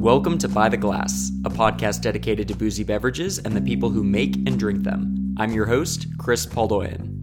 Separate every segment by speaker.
Speaker 1: Welcome to By the Glass, a podcast dedicated to boozy beverages and the people who make and drink them. I'm your host, Chris Poldoian.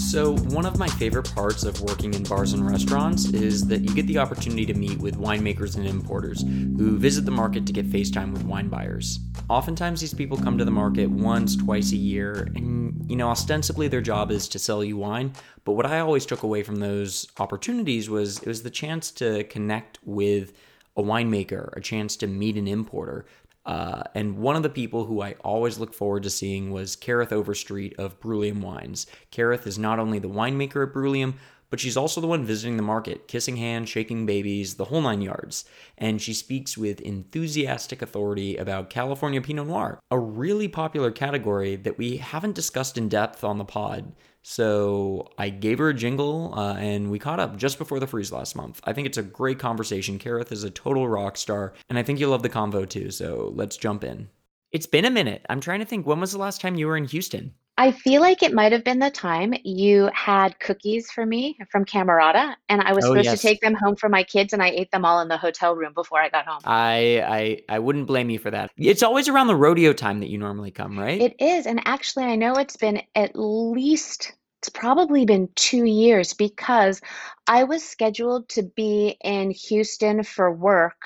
Speaker 1: So, one of my favorite parts of working in bars and restaurants is that you get the opportunity to meet with winemakers and importers who visit the market to get face time with wine buyers. Oftentimes, these people come to the market once, twice a year, and you know, ostensibly their job is to sell you wine. But what I always took away from those opportunities was it was the chance to connect with a winemaker, a chance to meet an importer, uh, and one of the people who I always look forward to seeing was Kerith Overstreet of Bruliam Wines. Kareth is not only the winemaker at Bruliam, but she's also the one visiting the market, kissing hands, shaking babies, the whole nine yards. And she speaks with enthusiastic authority about California Pinot Noir, a really popular category that we haven't discussed in depth on the pod. So I gave her a jingle uh, and we caught up just before the freeze last month. I think it's a great conversation. Kerith is a total rock star, and I think you'll love the convo too. So let's jump in. It's been a minute. I'm trying to think when was the last time you were in Houston?
Speaker 2: I feel like it might have been the time you had cookies for me from Camerata, and I was
Speaker 1: Oh,
Speaker 2: supposed
Speaker 1: yes.
Speaker 2: to take them home for my kids, and I ate them all in the hotel room before I got home.
Speaker 1: I I I wouldn't blame you for that. It's always around the rodeo time that you normally come, right?
Speaker 2: It is, and actually, I know it's been at least, it's probably been two years because I was scheduled to be in Houston for work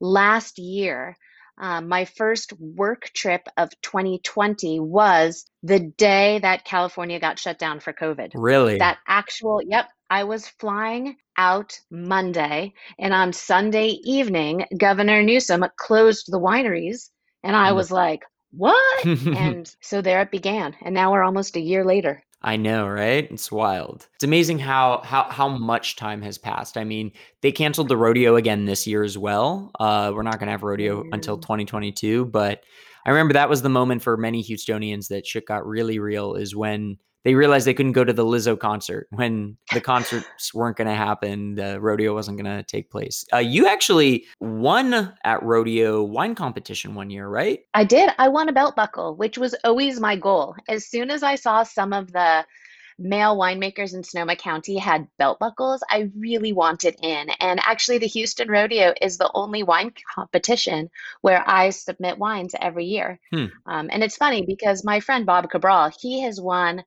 Speaker 2: last year. Um, my first work trip of 2020 was the day that California got shut down for COVID.
Speaker 1: really?
Speaker 2: That actual, yep, I was flying out Monday, and on Sunday evening, Governor Newsom closed the wineries, and I was like, what? And so there it began, and now we're almost a year later.
Speaker 1: I know, right? It's wild. It's amazing how how how much time has passed. I mean, they canceled the rodeo again this year as well. Uh, we're not going to have rodeo until
Speaker 2: Mm.
Speaker 1: 2022, but I remember that was the moment for many Houstonians that shit got really real is when they realized they couldn't go to the Lizzo concert when the concerts weren't going to happen, the rodeo wasn't going to take place. Uh, you actually won at rodeo wine competition one year, right?
Speaker 2: I did. I won a belt buckle, which was always my goal. As soon as I saw some of the male winemakers in Sonoma County had belt buckles, I really wanted in. And actually, the Houston Rodeo is the only wine competition where I submit wines every year.
Speaker 1: Hmm.
Speaker 2: Um, and it's funny because my friend Bob Cabral, he has won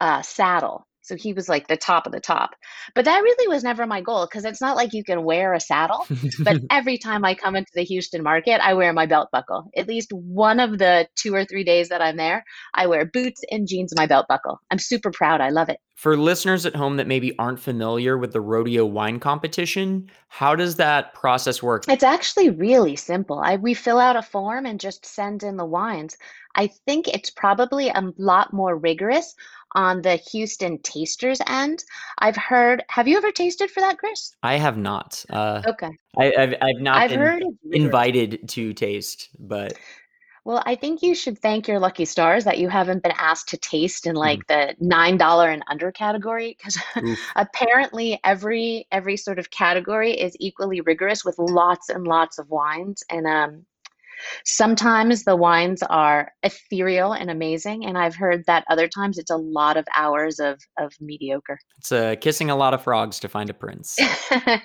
Speaker 2: a saddle. So he was like the top of the top. But that really was never my goal because it's not like you can wear a saddle. But every time I come into the Houston market, I wear my belt buckle. At least one of the two or three days that I'm there, I wear boots and jeans and my belt buckle. I'm super proud. I love it.
Speaker 1: For listeners at home that maybe aren't familiar with the rodeo wine competition, how does that process work?
Speaker 2: It's actually really simple. I we fill out a form and just send in the wines. I think it's probably a lot more rigorous on the Houston tasters end. I've heard, have you ever tasted for that, Chris?
Speaker 1: I have not. Uh,
Speaker 2: Okay.
Speaker 1: I, I've I've not
Speaker 2: I've
Speaker 1: been
Speaker 2: heard
Speaker 1: invited to taste, but
Speaker 2: Well, I think you should thank your lucky stars that you haven't been asked to taste in
Speaker 1: Mm.
Speaker 2: like the nine dollar and under category because apparently every every sort of category is equally rigorous with lots and lots of wines and um sometimes the wines are ethereal and amazing and I've heard that other times it's a lot of hours of of mediocre.
Speaker 1: it's uh, kissing a lot of frogs to find a prince.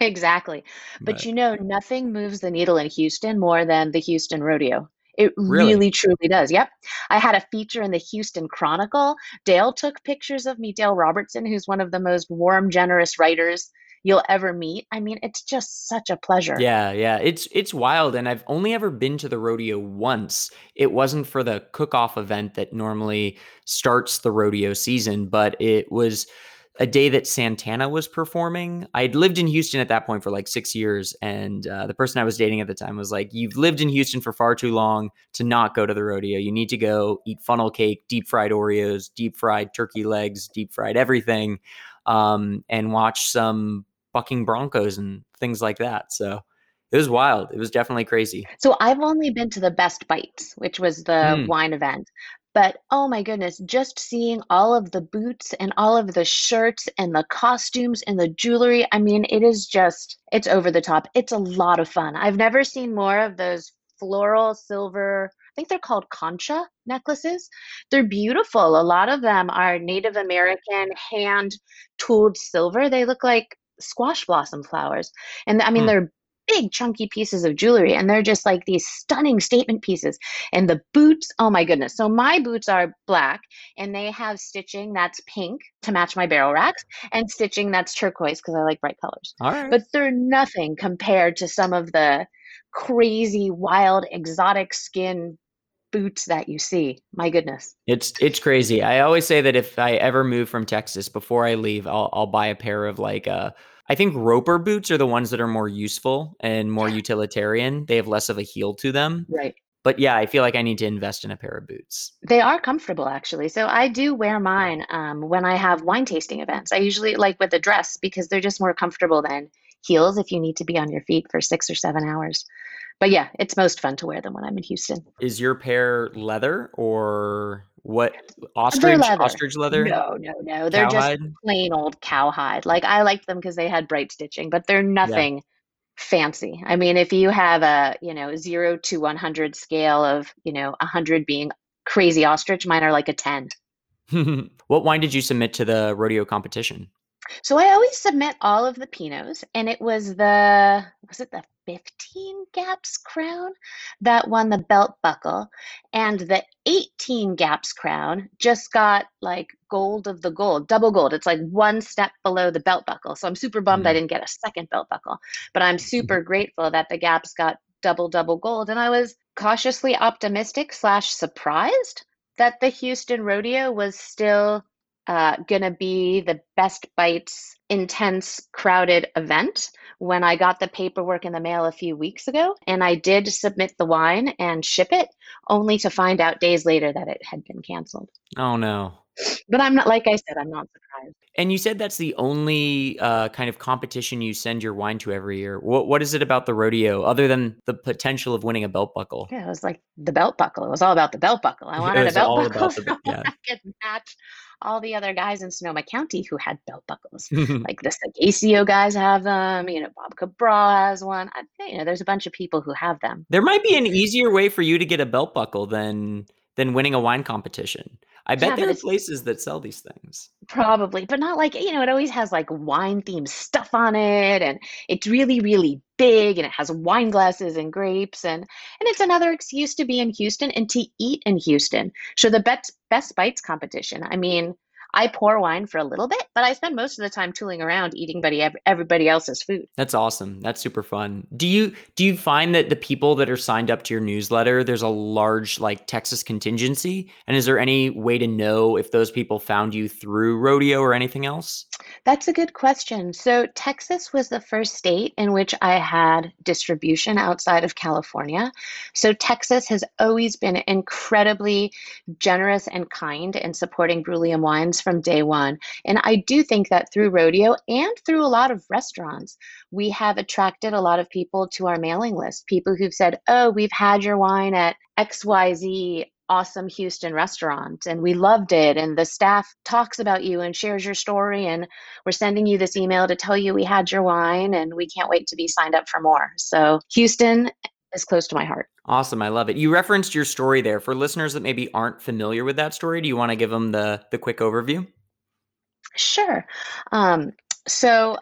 Speaker 2: Exactly. But
Speaker 1: But
Speaker 2: you know, nothing moves the needle in Houston more than the Houston Rodeo. It
Speaker 1: Really?
Speaker 2: really, truly does. Yep. I had a feature in the Houston Chronicle. Dale took pictures of me, Dale Robertson, who's one of the most warm, generous writers you'll ever meet. I mean, it's just such a pleasure.
Speaker 1: yeah, yeah, it's it's wild, and I've only ever been to the rodeo once. It wasn't for the cook-off event that normally starts the rodeo season, but it was a day that Santana was performing. I'd lived in Houston at that point for like six years, and uh, the person I was dating at the time was like, "You've lived in Houston for far too long to not go to the rodeo. You need to go eat funnel cake, deep fried Oreos, deep fried turkey legs, deep fried everything, um, and watch some bucking broncos and things like that." So it was wild. It was definitely crazy.
Speaker 2: So I've only been to the Best Bites, which was the
Speaker 1: Hmm.
Speaker 2: wine event. But oh my goodness, just seeing all of the boots and all of the shirts and the costumes and the jewelry, I mean, it is just, it's over the top. It's a lot of fun. I've never seen more of those floral silver I think they're called concha necklaces. They're beautiful. A lot of them are Native American hand tooled silver. They look like squash blossom flowers. And I mean,
Speaker 1: Hmm.
Speaker 2: they're big, chunky pieces of jewelry, and they're just like these stunning statement pieces. And the boots, oh my goodness. So my boots are black, and they have stitching that's pink to match my barrel racks, and stitching that's turquoise because I like bright colors.
Speaker 1: All right.
Speaker 2: But they're nothing compared to some of the crazy, wild, exotic skin boots that you see. My goodness.
Speaker 1: It's it's crazy. I always say that if I ever move from Texas, before I leave, I'll I'll buy a pair of like uh I think roper boots are the ones that are more useful and more utilitarian. They have less of a heel to them.
Speaker 2: Right.
Speaker 1: But yeah, I feel like I need to invest in a pair of boots.
Speaker 2: They are comfortable actually. So I do wear mine um, when I have wine tasting events. I usually like with a dress because they're just more comfortable than heels if you need to be on your feet for six or seven hours. But yeah, it's most fun to wear them when I'm in Houston.
Speaker 1: Is your pair leather or what ostrich
Speaker 2: leather.
Speaker 1: ostrich leather?
Speaker 2: No, no, no. They're
Speaker 1: Cowhide?
Speaker 2: just plain old cowhide. Like I liked them because they had bright stitching, but they're nothing fancy. I mean, if you have a, you know, 0 to 100 scale of, you know, 100 being crazy ostrich, mine are like a 10.
Speaker 1: what wine did you submit to the rodeo competition?
Speaker 2: So I always submit all of the Pinots, and it was the was it the 15 Gaps Crown that won the belt buckle, and the 18 Gaps Crown just got like gold of the gold, double gold. It's like one step below the belt buckle. So I'm super bummed I
Speaker 1: Mm.
Speaker 2: didn't get a second belt buckle, but I'm super grateful that the Gaps got double double gold, and I was cautiously optimistic slash surprised that the Houston Rodeo was still uh, gonna be the Best Bites intense crowded event when I got the paperwork in the mail a few weeks ago. And I did submit the wine and ship it, only to find out days later that it had been canceled.
Speaker 1: Oh no.
Speaker 2: But I'm not, like I said, I'm not surprised.
Speaker 1: And you said that's the only uh, kind of competition you send your wine to every year. What what is it about the rodeo other than the potential of winning a belt buckle?
Speaker 2: Yeah, it was like the belt buckle. It was all about the belt buckle. I wanted a belt buckle
Speaker 1: about the yeah.
Speaker 2: I could match all the other guys in Sonoma County who had belt buckles. like the Sagacio guys have them. You know, Bob Cabral has one. I, you know, there's a bunch of people who have them.
Speaker 1: there might be an easier way for you to get a belt buckle than than winning a wine competition. I bet
Speaker 2: Yeah,
Speaker 1: there are places that sell these things.
Speaker 2: Probably, but not like, you know, it always has like wine themed stuff on it and it's really, really big and it has wine glasses and grapes and and it's another excuse to be in Houston and to eat in Houston. So the best best bites competition. I mean, I pour wine for a little bit, but I spend most of the time tooling around eating buddy everybody else's food.
Speaker 1: That's awesome. That's super fun. Do you do you find that the people that are signed up to your newsletter, there's a large like Texas contingency? And is there any way to know if those people found you through rodeo or anything else?
Speaker 2: That's a good question. So, Texas was the first state in which I had distribution outside of California. So, Texas has always been incredibly generous and kind in supporting Bruliam wines from day one. And I do think that through rodeo and through a lot of restaurants, we have attracted a lot of people to our mailing list. People who've said, Oh, we've had your wine at XYZ awesome Houston restaurant and we loved it and the staff talks about you and shares your story and we're sending you this email to tell you we had your wine and we can't wait to be signed up for more. So Houston is close to my heart.
Speaker 1: Awesome. I love it. You referenced your story there. For listeners that maybe aren't familiar with that story, do you want to give them the the quick overview?
Speaker 2: Sure. Um, so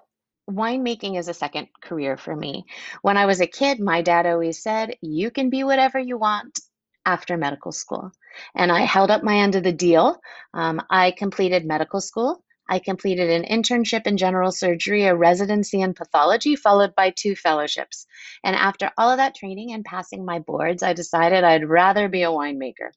Speaker 2: winemaking is a second career for me. When I was a kid, my dad always said, you can be whatever you want after medical school. And I held up my end of the deal. Um, I completed medical school. I completed an internship in general surgery, a residency in pathology, followed by two fellowships. And after all of that training and passing my boards, I decided I'd rather be a winemaker.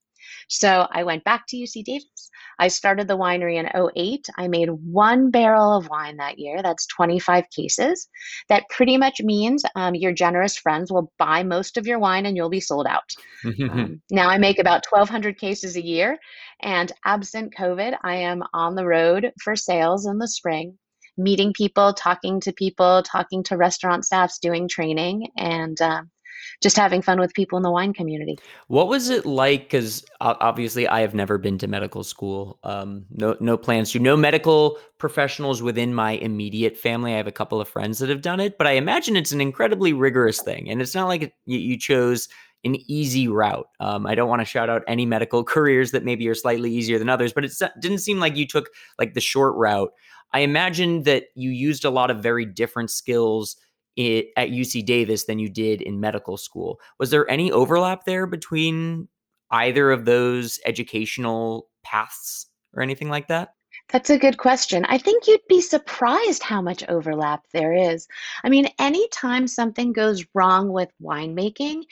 Speaker 2: So I went back to UC Davis. I started the winery in 08. I made one barrel of wine that year. That's 25 cases. That pretty much means um, your generous friends will buy most of your wine and you'll be sold out. Um, now I make about 1,200 cases a year, and absent COVID, I am on the road for sales in the spring, meeting people, talking to people, talking to restaurant staffs, doing training, and um, just having fun with people in the wine community.
Speaker 1: What was it like? Because obviously, I have never been to medical school. Um, no, no plans to. No medical professionals within my immediate family. I have a couple of friends that have done it, but I imagine it's an incredibly rigorous thing, and it's not like you, you chose, an easy route. Um, I don't want to shout out any medical careers that maybe are slightly easier than others, but it didn't seem like you took like the short route. I imagine that you used a lot of very different skills it, at UC Davis than you did in medical school. Was there any overlap there between either of those educational paths or anything like that?
Speaker 2: That's a good question. I think you'd be surprised how much overlap there is. I mean, anytime something goes wrong with winemaking,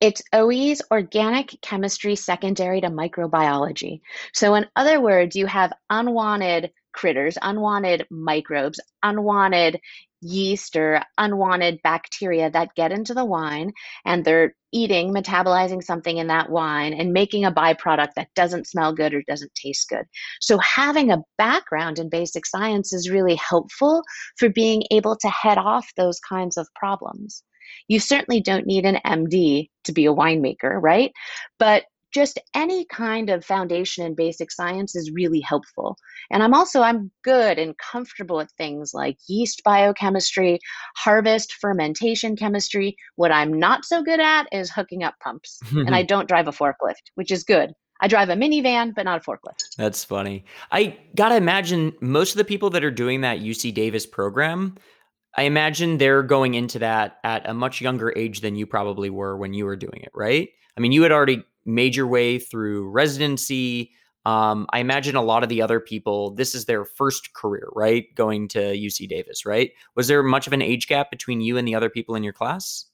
Speaker 2: it's always organic chemistry secondary to microbiology. So, in other words, you have unwanted critters, unwanted microbes, unwanted yeast or unwanted bacteria that get into the wine and they're eating, metabolizing something in that wine and making a byproduct that doesn't smell good or doesn't taste good. So, having a background in basic science is really helpful for being able to head off those kinds of problems. You certainly don't need an MD to be a winemaker, right? But just any kind of foundation in basic science is really helpful and i'm also i'm good and comfortable at things like yeast biochemistry harvest fermentation chemistry what i'm not so good at is hooking up pumps and i don't drive a forklift which is good I drive a minivan, but not a forklift.
Speaker 1: That's funny. I gotta imagine most of the people that are doing that UC Davis program, I imagine they're going into that at a much younger age than you probably were when you were doing it, right? I mean, you had already made your way through residency. Um, I imagine a lot of the other people, this is their first career, right? Going to UC Davis, right? Was there much of an age gap between you and the other people in your class?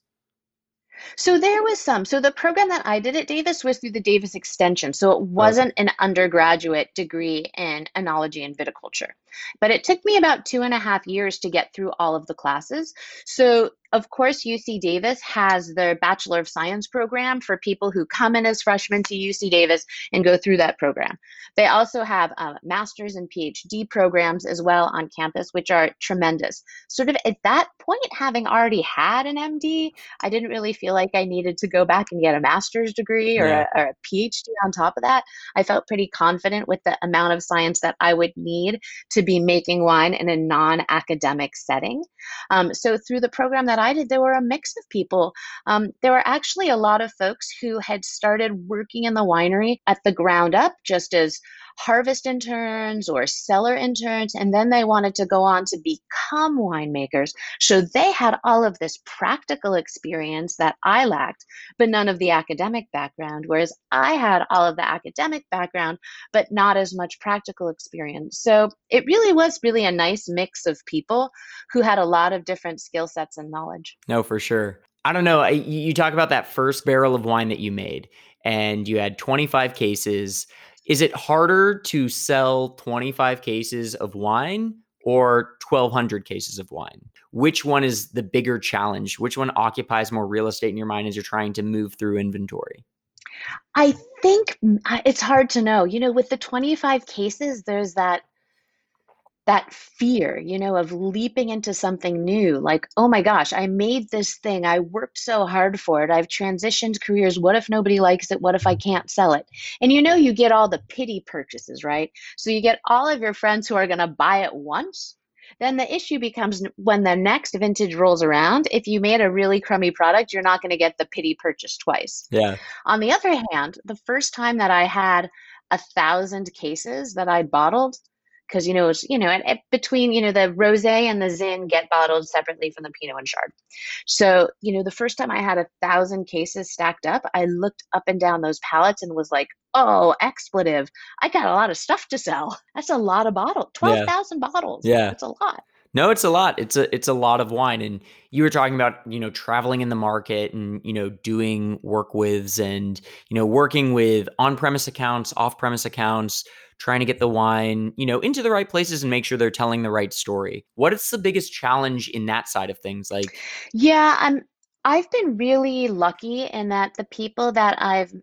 Speaker 2: So there was some. So the program that I did at Davis was through the Davis Extension. So it wasn't okay. an undergraduate degree in enology and viticulture. But it took me about two and a half years to get through all of the classes. So of course, UC Davis has their Bachelor of Science program for people who come in as freshmen to UC Davis and go through that program. They also have uh, master's and PhD programs as well on campus, which are tremendous. Sort of at that point, having already had an MD, I didn't really feel like I needed to go back and get a master's degree or, yeah. a, or a PhD on top of that. I felt pretty confident with the amount of science that I would need to be making wine in a non academic setting. Um, so, through the program that I did, there were a mix of people. Um, there were actually a lot of folks who had started working in the winery at the ground up, just as harvest interns or cellar interns, and then they wanted to go on to become winemakers. So they had all of this practical experience that I lacked, but none of the academic background, whereas I had all of the academic background, but not as much practical experience. So it really was really a nice mix of people who had a lot of different skill sets and knowledge.
Speaker 1: No, for sure. I don't know. You talk about that first barrel of wine that you made, and you had 25 cases. Is it harder to sell 25 cases of wine or 1200 cases of wine? Which one is the bigger challenge? Which one occupies more real estate in your mind as you're trying to move through inventory?
Speaker 2: I think mm, it's hard to know. You know, with the 25 cases, there's that that fear, you know, of leaping into something new. Like, oh my gosh, I made this thing. I worked so hard for it. I've transitioned careers. What if nobody likes it? What if I can't sell it? And you know, you get all the pity purchases, right? So you get all of your friends who are going to buy it once. Then the issue becomes when the next vintage rolls around, if you made a really crummy product, you're not going to get the pity purchase twice.
Speaker 1: Yeah.
Speaker 2: On the other hand, the first time that I had a thousand cases that I bottled, because you know it's you know between you know the rosé and the zin get bottled separately from the pinot and chard so you know the first time i had a thousand cases stacked up i looked up and down those pallets and was like oh expletive i got a lot of stuff to sell that's a lot of bottles 12000 yeah. bottles
Speaker 1: yeah
Speaker 2: it's a lot
Speaker 1: no, it's a lot. It's a it's a lot of wine. And you were talking about, you know, traveling in the market and, you know, doing work withs and, you know, working with on-premise accounts, off-premise accounts, trying to get the wine, you know, into the right places and make sure they're telling the right story. What is the biggest challenge in that side of things? Like
Speaker 2: Yeah, I'm I've been really lucky in that the people that I've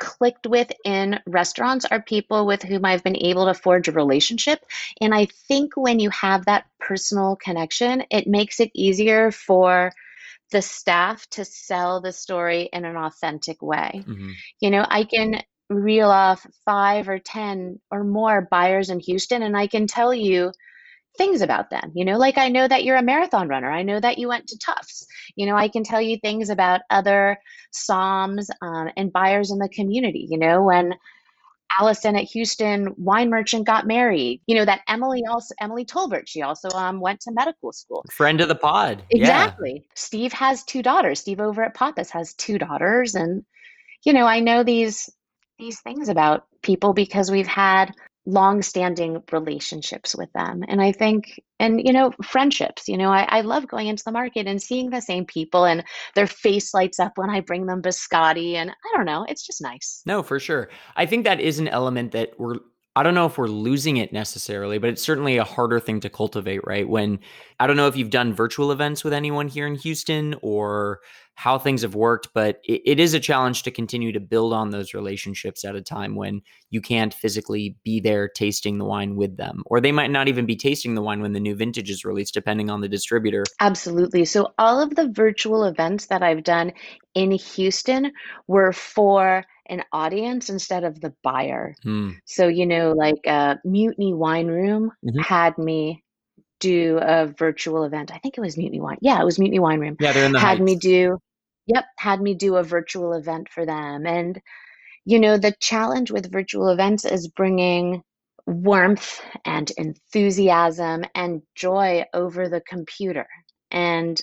Speaker 2: clicked with in restaurants are people with whom I've been able to forge a relationship. And I think when you have that personal connection, it makes it easier for the staff to sell the story in an authentic way. Mm-hmm. You know, I can reel off five or 10 or more buyers in Houston, and I can tell you things about them. You know, like I know that you're a marathon runner. I know that you went to Tufts. You know, I can tell you things about other Somms um, and buyers in the community. You know, when Allison at Houston Wine Merchant got married. You know that Emily also Emily Tolbert. She also um, went to medical school.
Speaker 1: Friend of the pod.
Speaker 2: Exactly.
Speaker 1: Yeah.
Speaker 2: Steve has two daughters. Steve over at Pappas has two daughters, and you know I know these these things about people because we've had long-standing relationships with them. And i think and you know friendships you know I, I, love going into the market and seeing the same people and their face lights up when i bring them biscotti and i don't know it's just nice.
Speaker 1: No for sure. I think that is an element that we're I don't know if we're losing it necessarily, but it's certainly a harder thing to cultivate, right? When I don't know if you've done virtual events with anyone here in Houston or how things have worked, but it, it is a challenge to continue to build on those relationships at a time when you can't physically be there tasting the wine with them. Or they might not even be tasting the wine when the new vintage is released, depending on the distributor.
Speaker 2: Absolutely. So, all of the virtual events that I've done in Houston were for an audience instead of the buyer. Hmm. So, you know, like uh, Mutiny Wine Room mm-hmm. had me do a virtual event. I think it was Mutiny Wine. Yeah, it was Mutiny Wine Room.
Speaker 1: Yeah, they're in the
Speaker 2: had
Speaker 1: Heights.
Speaker 2: me do Yep, had me do a virtual event for them. And, you know, the challenge with virtual events is bringing warmth and enthusiasm and joy over the computer. And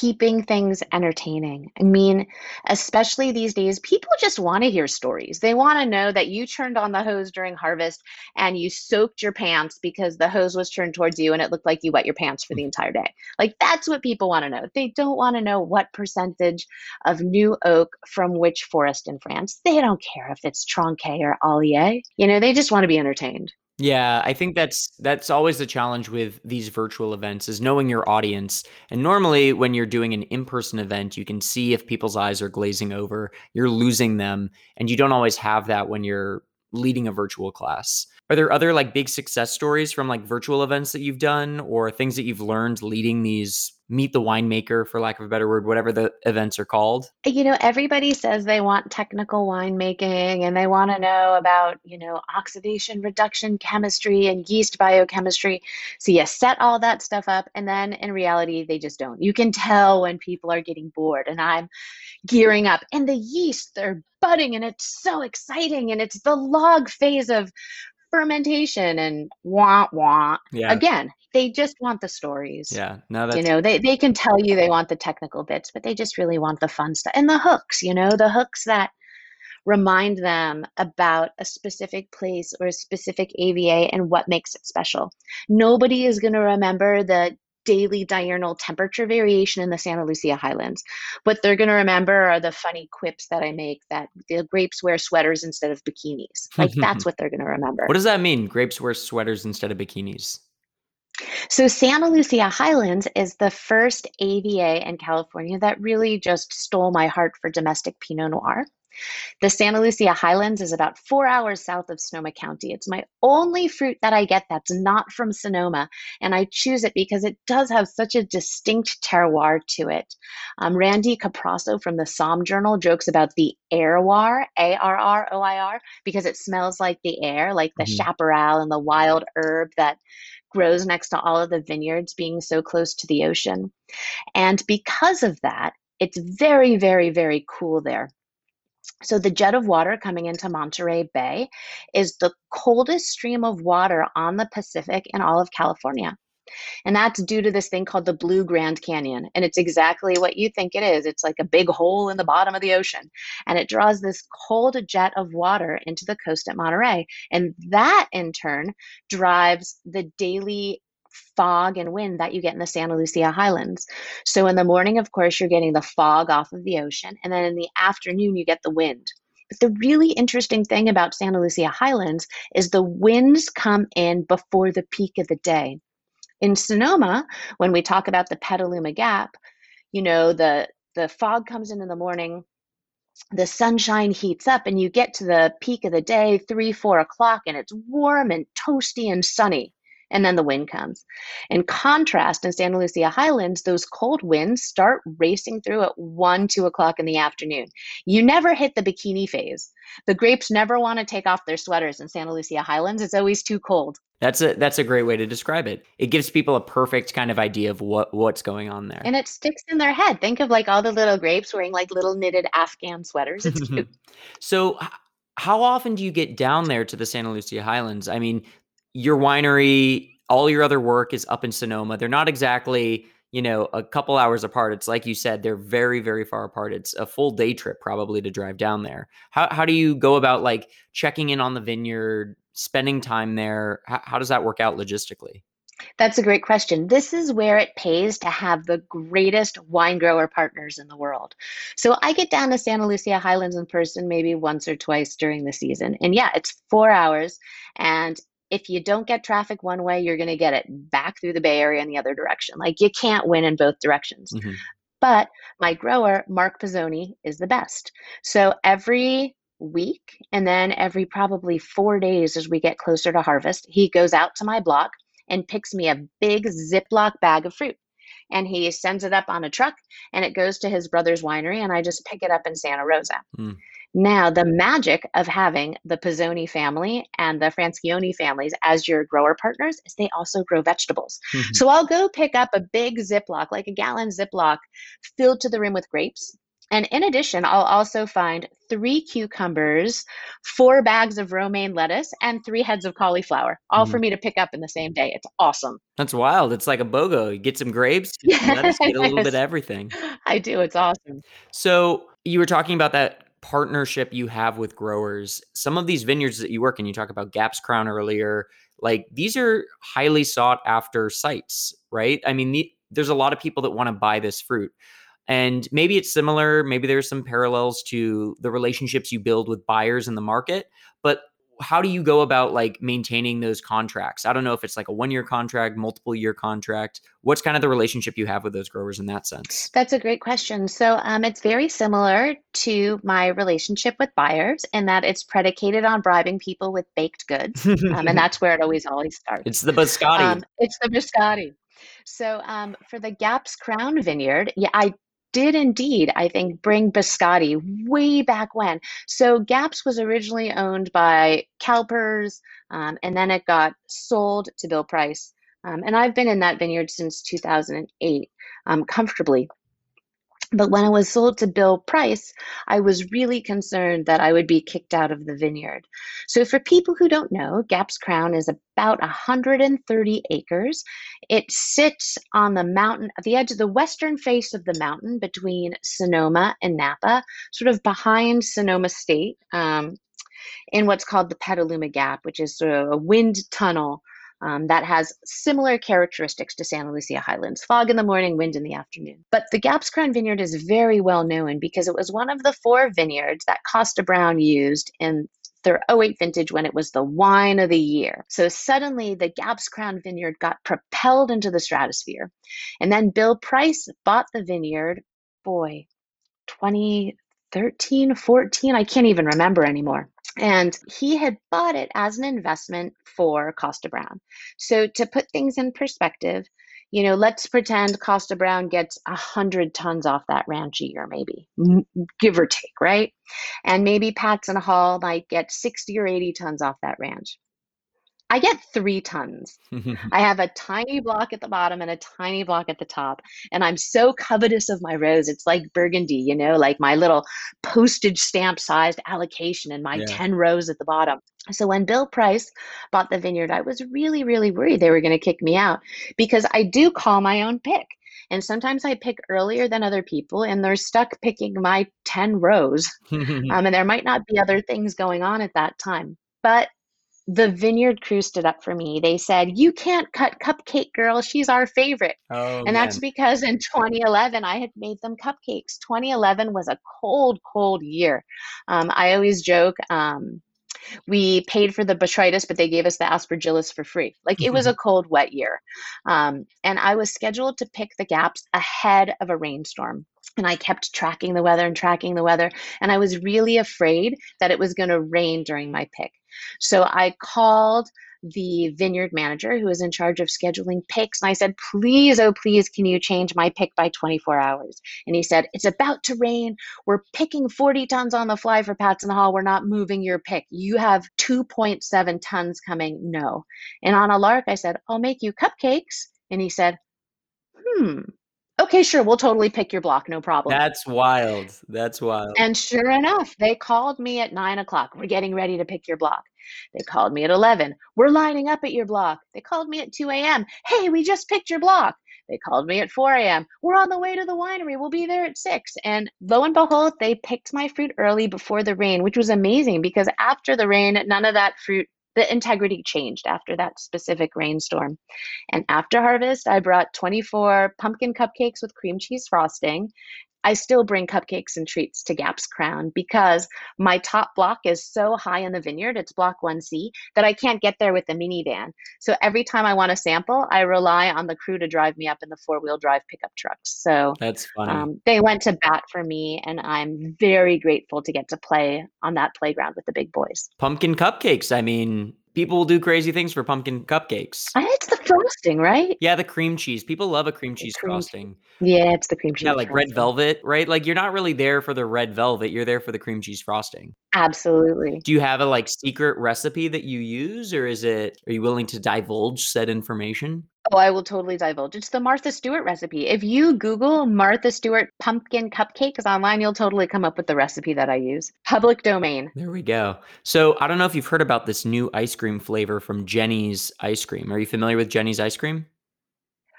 Speaker 2: keeping things entertaining. I mean, especially these days, people just want to hear stories. They want to know that you turned on the hose during harvest and you soaked your pants because the hose was turned towards you and it looked like you wet your pants for the mm. entire day. Like, that's what people want to know. They don't want to know what percentage of new oak from which forest in France. They don't care if it's Tronçais or Allier. You know, they just want to be entertained.
Speaker 1: Yeah, I think that's that's always the challenge with these virtual events is knowing your audience. And normally when you're doing an in-person event, you can see if people's eyes are glazing over, you're losing them, and you don't always have that when you're leading a virtual class. Are there other like big success stories from like virtual events that you've done or things that you've learned leading these meet the winemaker for lack of a better word whatever the events are called.
Speaker 2: Uh, you know everybody says they want technical winemaking and they want to know about you know oxidation reduction chemistry and yeast biochemistry. So you set all that stuff up and then in reality they just don't. You can tell when people are getting bored and i'm gearing up and the yeast they're budding and it's so exciting and it's the log phase of fermentation and wah wah. Yeah. Again, they just want the stories.
Speaker 1: Yeah. Now
Speaker 2: that you know, they, they can tell you they want the technical bits, but they just really want the fun stuff. And the hooks, you know, the hooks that remind them about a specific place or a specific AVA and what makes it special. Nobody is going to remember the daily diurnal temperature variation in the Santa Lucia Highlands. What they're going to remember are the funny quips that I make that the grapes wear sweaters instead of bikinis. Like that's what they're going to remember.
Speaker 1: What does that mean? Grapes wear sweaters instead of bikinis?
Speaker 2: So, Santa Lucia Highlands is the first AVA in California that really just stole my heart for domestic Pinot Noir. The Santa Lucia Highlands is about four hours south of Sonoma County. It's my only fruit that I get that's not from Sonoma, and I choose it because it does have such a distinct terroir to it. Um, Randy Caparoso from the Somm Journal jokes about the airroir, A R R O I R, because it smells like the air, like the mm-hmm. chaparral and the wild herb that grows next to all of the vineyards being so close to the ocean. And because of that, it's very, very, very cool there. So the jet of water coming into Monterey Bay is the coldest stream of water on the Pacific in all of California. And that's due to this thing called the Blue Grand Canyon. And it's exactly what you think it is. It's like a big hole in the bottom of the ocean. And it draws this cold jet of water into the coast at Monterey. And that in turn drives the daily fog and wind that you get in the Santa Lucia Highlands. So in the morning, of course, you're getting the fog off of the ocean, and then in the afternoon, you get the wind. But the really interesting thing about Santa Lucia Highlands is the winds come in before the peak of the day. In Sonoma, when we talk about the Petaluma Gap, you know, the the fog comes in in the morning, the sunshine heats up, and you get to the peak of the day, three, four o'clock, and it's warm and toasty and sunny and then the wind comes. In contrast, in Santa Lucia Highlands, those cold winds start racing through at one, two o'clock in the afternoon. You never hit the bikini phase. The grapes never want to take off their sweaters in Santa Lucia Highlands. It's always too cold.
Speaker 1: That's a that's a great way to describe it. It gives people a perfect kind of idea of what what's going on there.
Speaker 2: And it sticks in their head. Think of like all the little grapes wearing like little knitted Afghan sweaters. It's cute.
Speaker 1: so how often do you get down there to the Santa Lucia Highlands? I mean, your winery, all your other work is up in Sonoma. They're not exactly, you know, a couple hours apart. It's like you said, they're very, very far apart. It's a full day trip probably to drive down there. How how do you go about like checking in on the vineyard, spending time there? How, how does that work out logistically?
Speaker 2: That's a great question. This is where it pays to have the greatest wine grower partners in the world. So I get down to Santa Lucia Highlands in person maybe once or twice during the season. And yeah, it's four hours. And if you don't get traffic one way, you're going to get it back through the Bay Area in the other direction. Like you can't win in both directions. Mm-hmm. But my grower, Mark Pisoni, is the best. So every week and then every probably four days as we get closer to harvest, he goes out to my block and picks me a big Ziploc bag of fruit. And he sends it up on a truck and it goes to his brother's winery, and I just pick it up in Santa Rosa. Mm. Now, the magic of having the Pisoni family and the Franscioni families as your grower partners is they also grow vegetables. Mm-hmm. So I'll go pick up a big Ziploc, like a gallon Ziploc, filled to the rim with grapes. And in addition, I'll also find three cucumbers, four bags of romaine lettuce, and three heads of cauliflower, all mm-hmm. for me to pick up in the same day. It's awesome.
Speaker 1: That's wild. It's like a BOGO. You get some grapes, get some lettuce, get a little bit of everything.
Speaker 2: I do. It's awesome.
Speaker 1: So you were talking about that partnership you have with growers. Some of these vineyards that you work in, you talk about Gaps Crown earlier, like these are highly sought after sites, right? I mean, the, there's a lot of people that want to buy this fruit. And maybe it's similar, maybe there's some parallels to the relationships you build with buyers in the market, but how do you go about like maintaining those contracts? I don't know if it's like a one year contract, multiple year contract. What's kind of the relationship you have with those growers in that sense?
Speaker 2: That's a great question. So um, it's very similar to my relationship with buyers in that it's predicated on bribing people with baked goods. um, and that's where it always, always starts.
Speaker 1: It's the biscotti. Um,
Speaker 2: it's the biscotti. So um, for the Gaps Crown Vineyard, yeah, I did indeed, I think, bring biscotti way back when. So Gaps was originally owned by CalPERS, um, and then it got sold to Bill Price. Um, and I've been in that vineyard since 2008 um, comfortably. But when it was sold to Bill Price, I was really concerned that I would be kicked out of the vineyard. So, for people who don't know, Gaps Crown is about 130 acres. It sits on the mountain, at the edge of the western face of the mountain between Sonoma and Napa, sort of behind Sonoma State, um, in what's called the Petaluma Gap, which is a wind tunnel um, that has similar characteristics to Santa Lucia Highlands fog in the morning, wind in the afternoon. But the Gaps Crown Vineyard is very well known because it was one of the four vineyards that Kosta Browne used in their 08 vintage when it was the wine of the year. So suddenly the Gaps Crown Vineyard got propelled into the stratosphere. And then Bill Price bought the vineyard, boy, 2013, 14, I can't even remember anymore. And he had bought it as an investment for Kosta Browne. So to put things in perspective, you know, let's pretend Kosta Browne gets a hundred tons off that ranch a year, maybe give or take, right? And maybe Patz and Hall might get 60 or 80 tons off that ranch. I get three tons. I have a tiny block at the bottom and a tiny block at the top. And I'm so covetous of my rows. It's like burgundy, you know, like my little postage stamp sized allocation and my yeah. 10 rows at the bottom. So when Bill Price bought the vineyard, I was really, really worried they were going to kick me out because I do call my own pick. And sometimes I pick earlier than other people, and they're stuck picking my 10 rows. um, and there might not be other things going on at that time. But the vineyard crew stood up for me. They said, You can't cut Cupcake Girl. She's our favorite. Oh, and man. that's because in 2011, I had made them cupcakes. 2011 was a cold, cold year. Um, I always joke, um, we paid for the botrytis, but they gave us the aspergillus for free. Like it was a cold, wet year. Um, and I was scheduled to pick the gaps ahead of a rainstorm. And I kept tracking the weather and tracking the weather. And I was really afraid that it was going to rain during my pick. So I called the vineyard manager who was in charge of scheduling picks. And I said, please, oh, please, can you change my pick by 24 hours? And he said, it's about to rain. We're picking 40 tons on the fly for Pats in the Hall. We're not moving your pick. You have 2.7 tons coming. No. And on a lark, I said, I'll make you cupcakes. And he said, hmm, okay, sure, we'll totally pick your block, no problem.
Speaker 1: That's wild. That's wild.
Speaker 2: And sure enough, they called me at nine o'clock. We're getting ready to pick your block. They called me at 11. We're lining up at your block. They called me at 2 a.m. Hey, we just picked your block. They called me at 4 a.m. We're on the way to the winery. We'll be there at 6. And lo and behold, they picked my fruit early before the rain, which was amazing because after the rain, none of that fruit the integrity changed after that specific rainstorm. And after harvest, I brought 24 pumpkin cupcakes with cream cheese frosting. I still bring cupcakes and treats to Gap's Crown because my top block is so high in the vineyard, it's block 1C, that I can't get there with the minivan. So every time I want to sample, I rely on the crew to drive me up in the four wheel drive pickup trucks. So
Speaker 1: that's funny. Um,
Speaker 2: they went to bat for me, and I'm very grateful to get to play on that playground with the big boys.
Speaker 1: Pumpkin cupcakes. I mean, people will do crazy things for pumpkin cupcakes.
Speaker 2: It's the frosting, right?
Speaker 1: Yeah, the cream cheese. People love a cream cheese cream. frosting.
Speaker 2: Yeah, it's the cream cheese.
Speaker 1: Yeah, like frosting. red velvet, right? Like you're not really there for the red velvet. You're there for the cream cheese frosting.
Speaker 2: Absolutely.
Speaker 1: Do you have a like secret recipe that you use, or is it? Are you willing to divulge said information?
Speaker 2: Oh, I will totally divulge. It's the Martha Stewart recipe. If you Google Martha Stewart pumpkin cupcakes online, you'll totally come up with the recipe that I use. Public domain.
Speaker 1: There we go. So I don't know if you've heard about this new ice cream flavor from Jeni's Ice Cream. Are you familiar with Jeni's Ice Cream?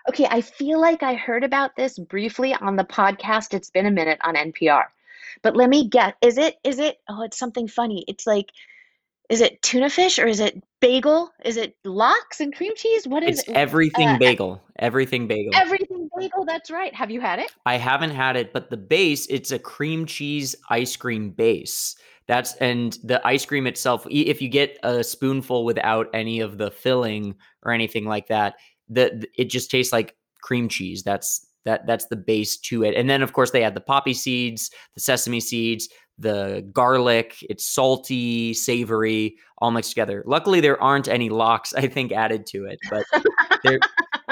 Speaker 2: Okay, I feel like I heard about this briefly on the podcast. It's been a minute on NPR. But let me guess. Is it is it oh, it's something funny. It's like is it tuna fish or is it bagel? Is it lox and cream cheese? What is
Speaker 1: it's it? everything uh, bagel. Everything bagel.
Speaker 2: Everything bagel. That's right. Have you had it?
Speaker 1: I haven't had it, but the base, it's a cream cheese ice cream base. That's and the ice cream itself. If you get a spoonful without any of the filling or anything like that, the it just tastes like cream cheese. That's that that's the base to it. And then of course they add the poppy seeds, the sesame seeds, the garlic. It's salty, savory, all mixed together. Luckily, there aren't any locks, I think, added to it. But there,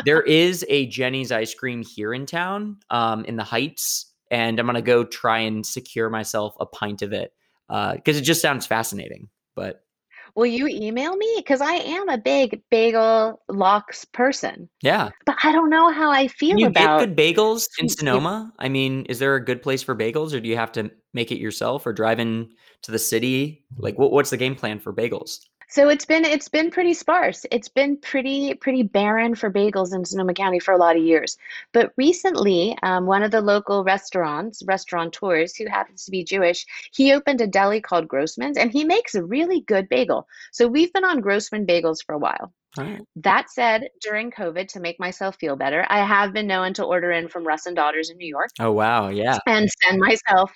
Speaker 1: there is a Jeni's ice cream here in town, um, in the Heights, and I'm gonna go try and secure myself a pint of it because uh, it just sounds fascinating. But
Speaker 2: Will you email me? Because I am a big bagel lox person.
Speaker 1: Yeah.
Speaker 2: But I don't know how I feel
Speaker 1: Can you
Speaker 2: about
Speaker 1: get good bagels in Sonoma. I mean, is there a good place for bagels or do you have to make it yourself or drive in to the city? Like what, what's the game plan for bagels?
Speaker 2: So it's been it's been pretty sparse. It's been pretty pretty barren for bagels in Sonoma County for a lot of years. But recently, um, one of the local restaurants, restaurateurs who happens to be Jewish, he opened a deli called Grossman's, and he makes a really good bagel. So we've been on Grossman bagels for a while. Right. That said, during COVID, to make myself feel better, I have been known to order in from Russ and Daughters in New York.
Speaker 1: Oh wow, yeah,
Speaker 2: and send myself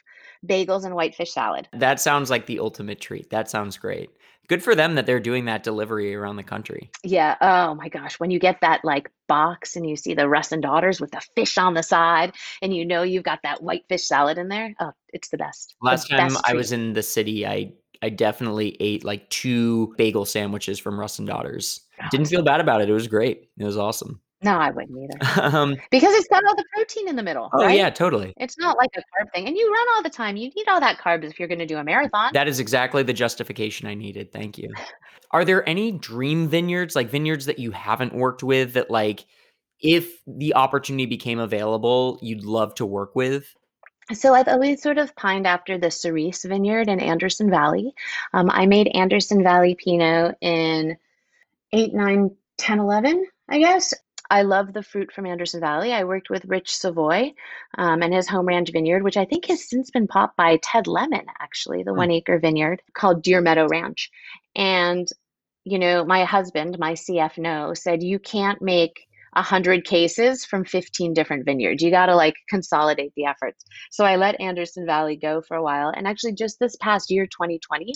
Speaker 2: bagels and whitefish salad.
Speaker 1: That sounds like the ultimate treat. That sounds great good for them that they're doing that delivery around the country.
Speaker 2: Yeah. Oh my gosh. When you get that like box and you see the Russ and Daughters with the fish on the side and you know you've got that whitefish salad in there. Oh, it's the best.
Speaker 1: Last
Speaker 2: the
Speaker 1: time best I was in the city, I I definitely ate like two bagel sandwiches from Russ and Daughters. Oh, Didn't feel bad about it. It was great. It was awesome.
Speaker 2: No, I wouldn't either. um, because it's got all the protein in the middle.
Speaker 1: Oh
Speaker 2: right?
Speaker 1: yeah, totally.
Speaker 2: It's not like a carb thing, and you run all the time. You need all that carbs if you're going to do a marathon.
Speaker 1: That is exactly the justification I needed. Thank you. Are there any dream vineyards, like vineyards that you haven't worked with, that like, if the opportunity became available, you'd love to work with?
Speaker 2: So I've always sort of pined after the Cerise Vineyard in Anderson Valley. Um, I made Anderson Valley Pinot in 8, 9, 10, 11, I guess. I love the fruit from Anderson Valley. I worked with Rich Savoy um, and his home ranch vineyard, which I think has since been bought by Ted Lemon, actually, the mm. one acre vineyard called Deer Meadow Ranch. And, you know, my husband, my CF no, said, You can't make 100 cases from 15 different vineyards. You got to like consolidate the efforts. So I let Anderson Valley go for a while. And actually, just this past year, 2020,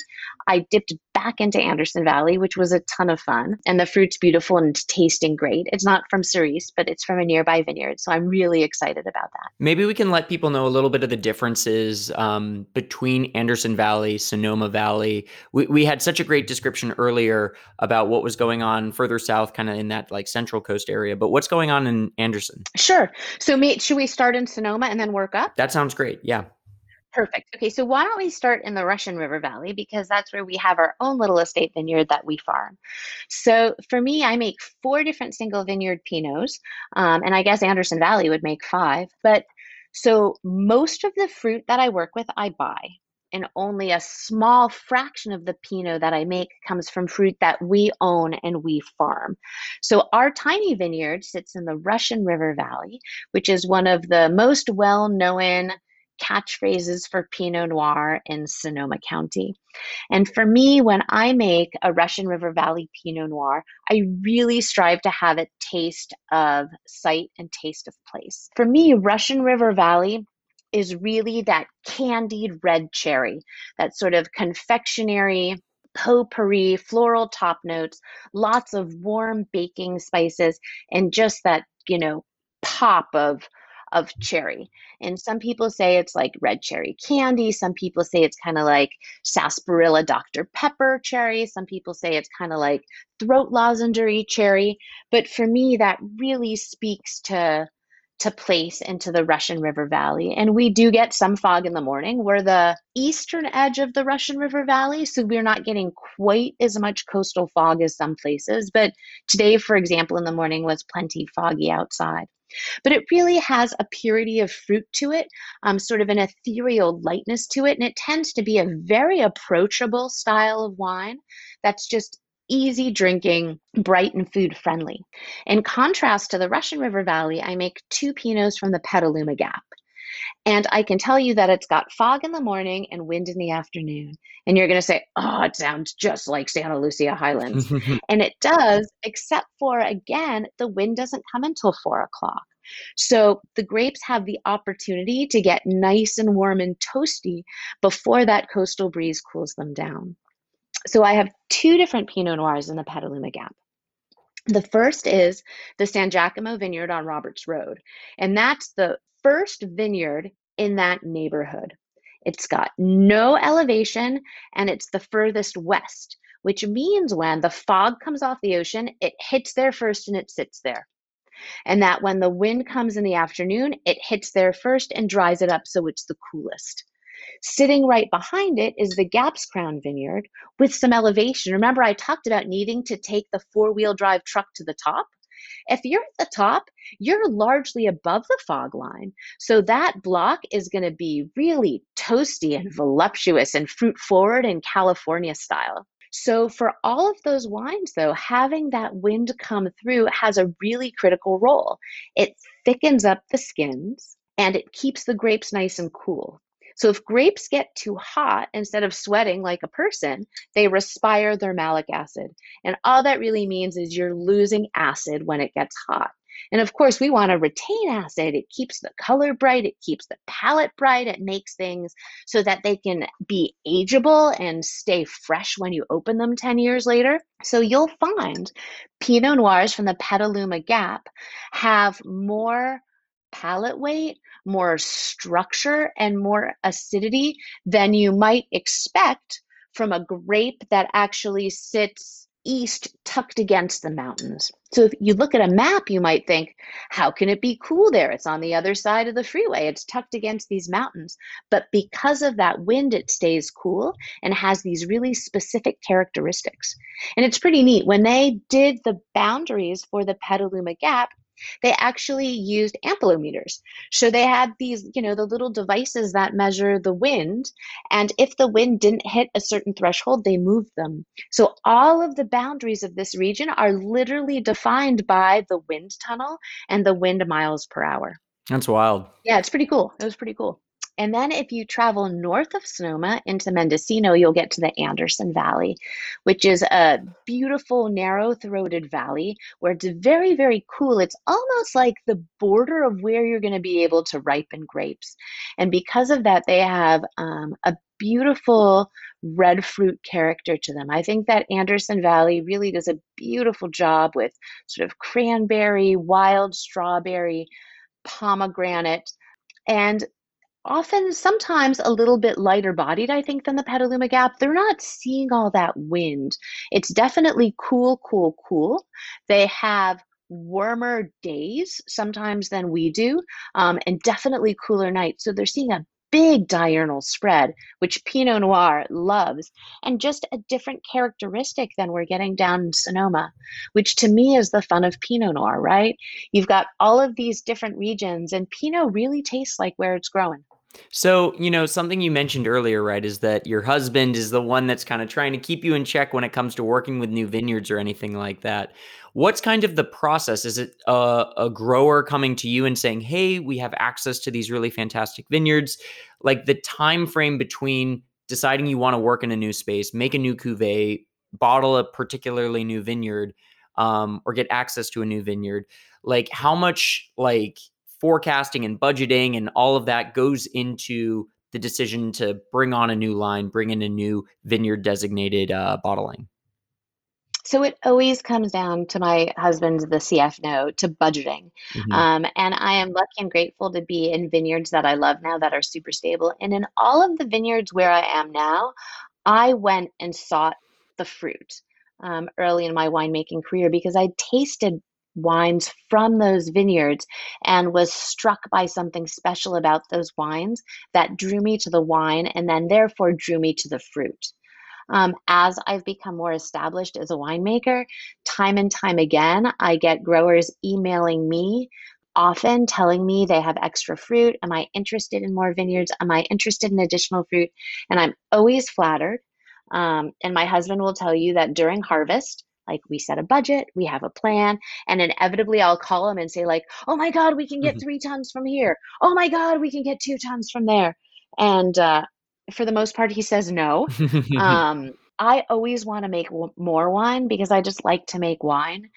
Speaker 2: I dipped back into Anderson Valley, which was a ton of fun. And the fruit's beautiful and tasting great. It's not from Cerise, but it's from a nearby vineyard. So I'm really excited about that.
Speaker 1: Maybe we can let people know a little bit of the differences um, between Anderson Valley, Sonoma Valley. We, we had such a great description earlier about what was going on further south, kind of in that like central coast area. But what's going on in Anderson?
Speaker 2: Sure. So, mate, should we start in Sonoma and then work up?
Speaker 1: That sounds great. Yeah.
Speaker 2: Perfect. Okay, so why don't we start in the Russian River Valley because that's where we have our own little estate vineyard that we farm. So for me, I make four different single vineyard Pinots, um, and I guess Anderson Valley would make five. But so most of the fruit that I work with, I buy and only a small fraction of the Pinot that I make comes from fruit that we own and we farm. So our tiny vineyard sits in the Russian River Valley, which is one of the most well known catchphrases for Pinot Noir in Sonoma County. And for me, when I make a Russian River Valley Pinot Noir, I really strive to have it taste of site and taste of place. For me, Russian River Valley is really that candied red cherry, that sort of confectionery potpourri, floral top notes, lots of warm baking spices, and just that, you know, pop of of cherry. And some people say it's like red cherry candy. Some people say it's kind of like sarsaparilla Dr. Pepper cherry. Some people say it's kind of like throat lozengery cherry. But for me, that really speaks to to place into the Russian River Valley. And we do get some fog in the morning. We're the eastern edge of the Russian River Valley, so we're not getting quite as much coastal fog as some places. But today, for example, in the morning was plenty foggy outside. But it really has a purity of fruit to it, um, sort of an ethereal lightness to it. And it tends to be a very approachable style of wine that's just easy drinking, bright and food friendly. In contrast to the Russian River Valley, I make two Pinots from the Petaluma Gap. And I can tell you that it's got fog in the morning and wind in the afternoon. And you're going to say, oh, it sounds just like Santa Lucia Highlands. and it does, except for, again, the wind doesn't come until four o'clock. So the grapes have the opportunity to get nice and warm and toasty before that coastal breeze cools them down. So I have two different Pinot Noirs in the Petaluma Gap. The first is the San Giacomo Vineyard on Roberts Road, and that's the first vineyard in that neighborhood. It's got no elevation and it's the furthest west, which means when the fog comes off the ocean, it hits there first and it sits there. And that when the wind comes in the afternoon, it hits there first and dries it up so it's the coolest. Sitting right behind it is the Gaps Crown Vineyard with some elevation. Remember, I talked about needing to take the four wheel drive truck to the top? If you're at the top, you're largely above the fog line. So that block is going to be really toasty and voluptuous and fruit forward in California style. So, for all of those wines, though, having that wind come through has a really critical role. It thickens up the skins and it keeps the grapes nice and cool. So if grapes get too hot, instead of sweating like a person, they respire their malic acid. And all that really means is you're losing acid when it gets hot. And of course, we want to retain acid. It keeps the color bright, it keeps the palate bright, it makes things so that they can be ageable and stay fresh when you open them 10 years later. So you'll find Pinot Noirs from the Petaluma Gap have more palate weight, more structure, and more acidity than you might expect from a grape that actually sits east tucked against the mountains. So if you look at a map, you might think, how can it be cool there? It's on the other side of the freeway. It's tucked against these mountains. But because of that wind, it stays cool and has these really specific characteristics. And it's pretty neat. When they did the boundaries for the Petaluma Gap, they actually used ampelometers. So they had these, you know, the little devices that measure the wind. And if the wind didn't hit a certain threshold, they moved them. So all of the boundaries of this region are literally defined by the wind tunnel and the wind miles per hour.
Speaker 1: That's wild.
Speaker 2: Yeah, it's pretty cool. It was pretty cool. And then if you travel north of Sonoma into Mendocino, you'll get to the Anderson Valley, which is a beautiful, narrow throated valley where it's very, very cool. It's almost like the border of where you're going to be able to ripen grapes. And because of that, they have um, a beautiful red fruit character to them. I think that Anderson Valley really does a beautiful job with sort of cranberry, wild strawberry, pomegranate. And often sometimes a little bit lighter bodied i think than the petaluma gap. They're not seeing all that wind. It's definitely cool cool cool. They have warmer days sometimes than we do um, and definitely cooler nights. So they're seeing a big diurnal spread which pinot noir loves and just a different characteristic than we're getting down in sonoma which to me is the fun of pinot noir right? You've got all of these different regions and pinot really tastes like where it's growing
Speaker 1: so, you know, something you mentioned earlier, right, is that your husband is the one that's kind of trying to keep you in check when it comes to working with new vineyards or anything like that. What's kind of the process? Is it a, a grower coming to you and saying, "Hey, we have access to these really fantastic vineyards"? Like the time frame between deciding you want to work in a new space, make a new cuvee, bottle a particularly new vineyard, um, or get access to a new vineyard. Like how much like forecasting and budgeting and all of that goes into the decision to bring on a new line, bring in a new vineyard designated uh, bottling?
Speaker 2: So it always comes down to my husband's the CF note to budgeting. Mm-hmm. Um, and I am lucky and grateful to be in vineyards that I love now that are super stable. And in all of the vineyards where I am now, I went and sought the fruit um, early in my winemaking career because I tasted wines from those vineyards and was struck by something special about those wines that drew me to the wine and then therefore drew me to the fruit. Um, as I've become more established as a winemaker, time and time again, I get growers emailing me often telling me they have extra fruit. Am I interested in more vineyards? Am I interested in additional fruit? And I'm always flattered. Um, and my husband will tell you that during harvest, like we set a budget we have a plan and inevitably i'll call him and say like oh my god we can get mm-hmm. three tons from here. Oh my god we can get two tons from there. And uh, for the most part he says no. Um, i always want to make w- more wine because i just like to make wine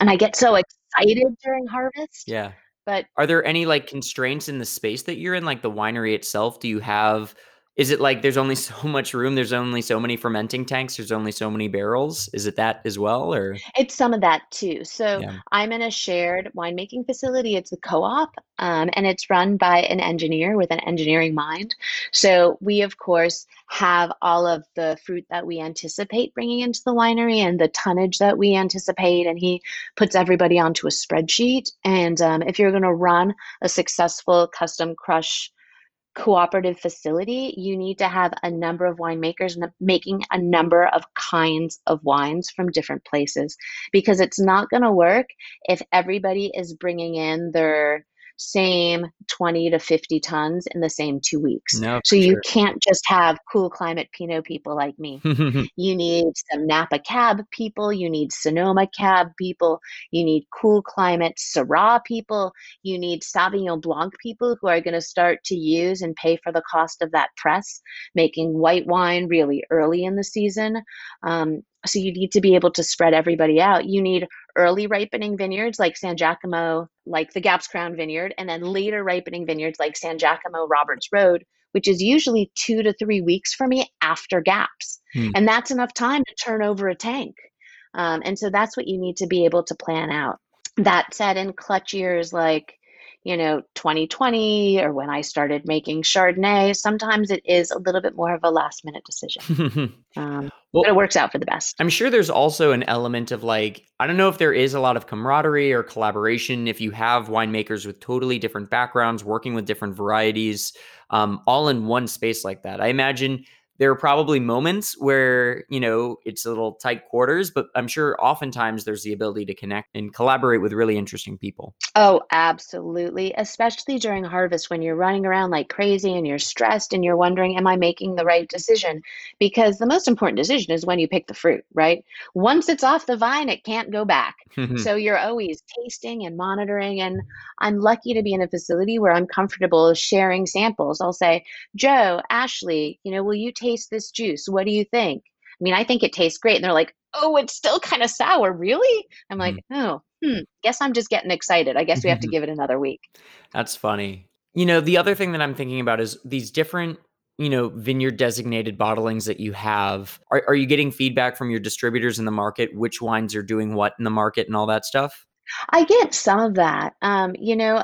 Speaker 2: and i get so excited during harvest
Speaker 1: yeah.
Speaker 2: but
Speaker 1: are there any like constraints in the space that you're in like the winery itself? Do you have is it like there's only so much room there's only so many fermenting tanks there's only so many barrels? Is it that as well or?
Speaker 2: It's some of that too. So yeah. i'm in a shared winemaking facility. It's a co-op um, and it's run by an engineer with an engineering mind. So we of course have all of the fruit that we anticipate bringing into the winery and the tonnage that we anticipate and he puts everybody onto a spreadsheet. And um, if you're going to run a successful custom crush cooperative facility, you need to have a number of winemakers making a number of kinds of wines from different places because it's not going to work if everybody is bringing in their same 20 to 50 tons in the same two weeks.
Speaker 1: No,
Speaker 2: so you
Speaker 1: sure.
Speaker 2: can't just have cool climate Pinot people like me. you need some Napa cab people, you need Sonoma cab people, you need cool climate Syrah people, you need Sauvignon Blanc people who are going to start to use and pay for the cost of that press, making white wine really early in the season. Um, so you need to be able to spread everybody out. You need early ripening vineyards like San Giacomo, like the Gaps Crown Vineyard, and then later ripening vineyards like San Giacomo Roberts Road, which is usually two to three weeks for me after gaps. Hmm. And that's enough time to turn over a tank. Um, and so that's what you need to be able to plan out. That said, in clutch years like you know 2020 or when i started making chardonnay sometimes it is a little bit more of a last minute decision. Um, well, but it works out for the best.
Speaker 1: I'm sure there's also an element of like i don't know if there is a lot of camaraderie or collaboration if you have winemakers with totally different backgrounds working with different varieties um, all in one space like that. I imagine there are probably moments where, you know, it's a little tight quarters, but I'm sure oftentimes there's the ability to connect and collaborate with really interesting people.
Speaker 2: Oh, absolutely. Especially during harvest when you're running around like crazy and you're stressed and you're wondering, am I making the right decision? Because the most important decision is when you pick the fruit, right? Once it's off the vine, it can't go back. so you're always tasting and monitoring. And I'm lucky to be in a facility where I'm comfortable sharing samples. I'll say, Joe, Ashley, you know, will you taste this juice? What do you think? I mean, I think it tastes great. And they're like, oh, it's still kind of sour. Really? I'm like, mm. oh, hmm. Guess I'm just getting excited. I guess we have to give it another week.
Speaker 1: That's funny. You know, the other thing that I'm thinking about is these different you know vineyard designated bottlings that you have are, are you getting feedback from your distributors in the market which wines are doing what in the market and all that stuff
Speaker 2: i get some of that um, you know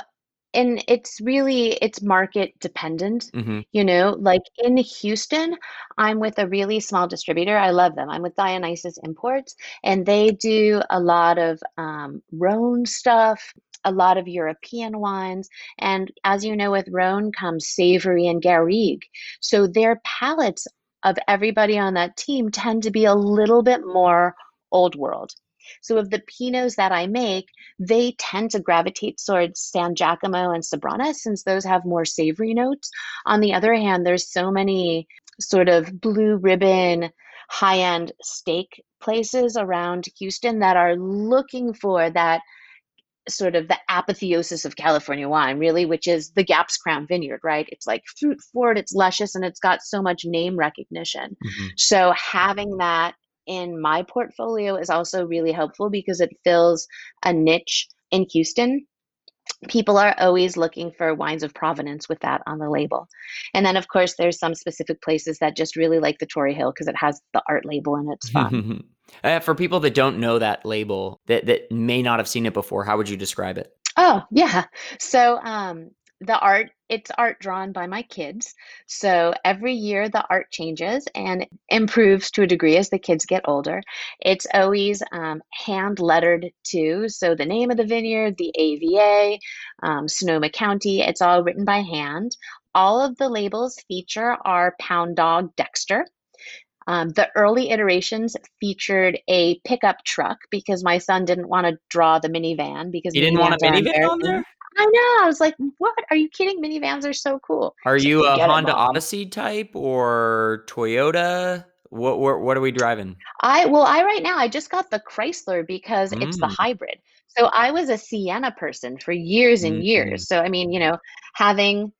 Speaker 2: and it's really it's market dependent mm-hmm. you know like in houston i'm with a really small distributor. I love them. I'm with dionysus imports and they do a lot of um, rhone stuff a lot of european wines and as you know with rhone comes savory and garrigue. So their palates of everybody on that team tend to be a little bit more old world so of the Pinots that I make, they tend to gravitate towards San Giacomo and Soberanes since those have more savory notes. On the other hand, there's so many sort of blue ribbon high end steak places around Houston that are looking for that sort of the apotheosis of California wine, really, which is the Gaps Crown Vineyard, right? It's like fruit forward, it's luscious, and it's got so much name recognition. Mm-hmm. So having that in my portfolio is also really helpful because it fills a niche in Houston. People are always looking for wines of provenance with that on the label. And then, of course, there's some specific places that just really like the Torrey Hill because it has the art label and it's fun.
Speaker 1: uh, for people that don't know that label, that, that may not have seen it before, how would you describe it?
Speaker 2: Oh, yeah. So um, the art it's art drawn by my kids. So every year the art changes and improves to a degree as the kids get older. It's always um, hand lettered too. So the name of the vineyard the ava um, sonoma county it's all written by hand. All of the labels feature our pound dog dexter. Um, the early iterations featured a pickup truck because my son didn't want to draw the minivan because
Speaker 1: he didn't want a minivan on there.
Speaker 2: I know. I was like, what? Are you kidding? Minivans are so cool.
Speaker 1: Are you a Honda Odyssey type or Toyota? What, what what are we driving?
Speaker 2: I well, I right now I just got the Chrysler because mm. it's the mm. hybrid. So I was a Sienna person for years and mm-hmm. years. So I mean, you know, having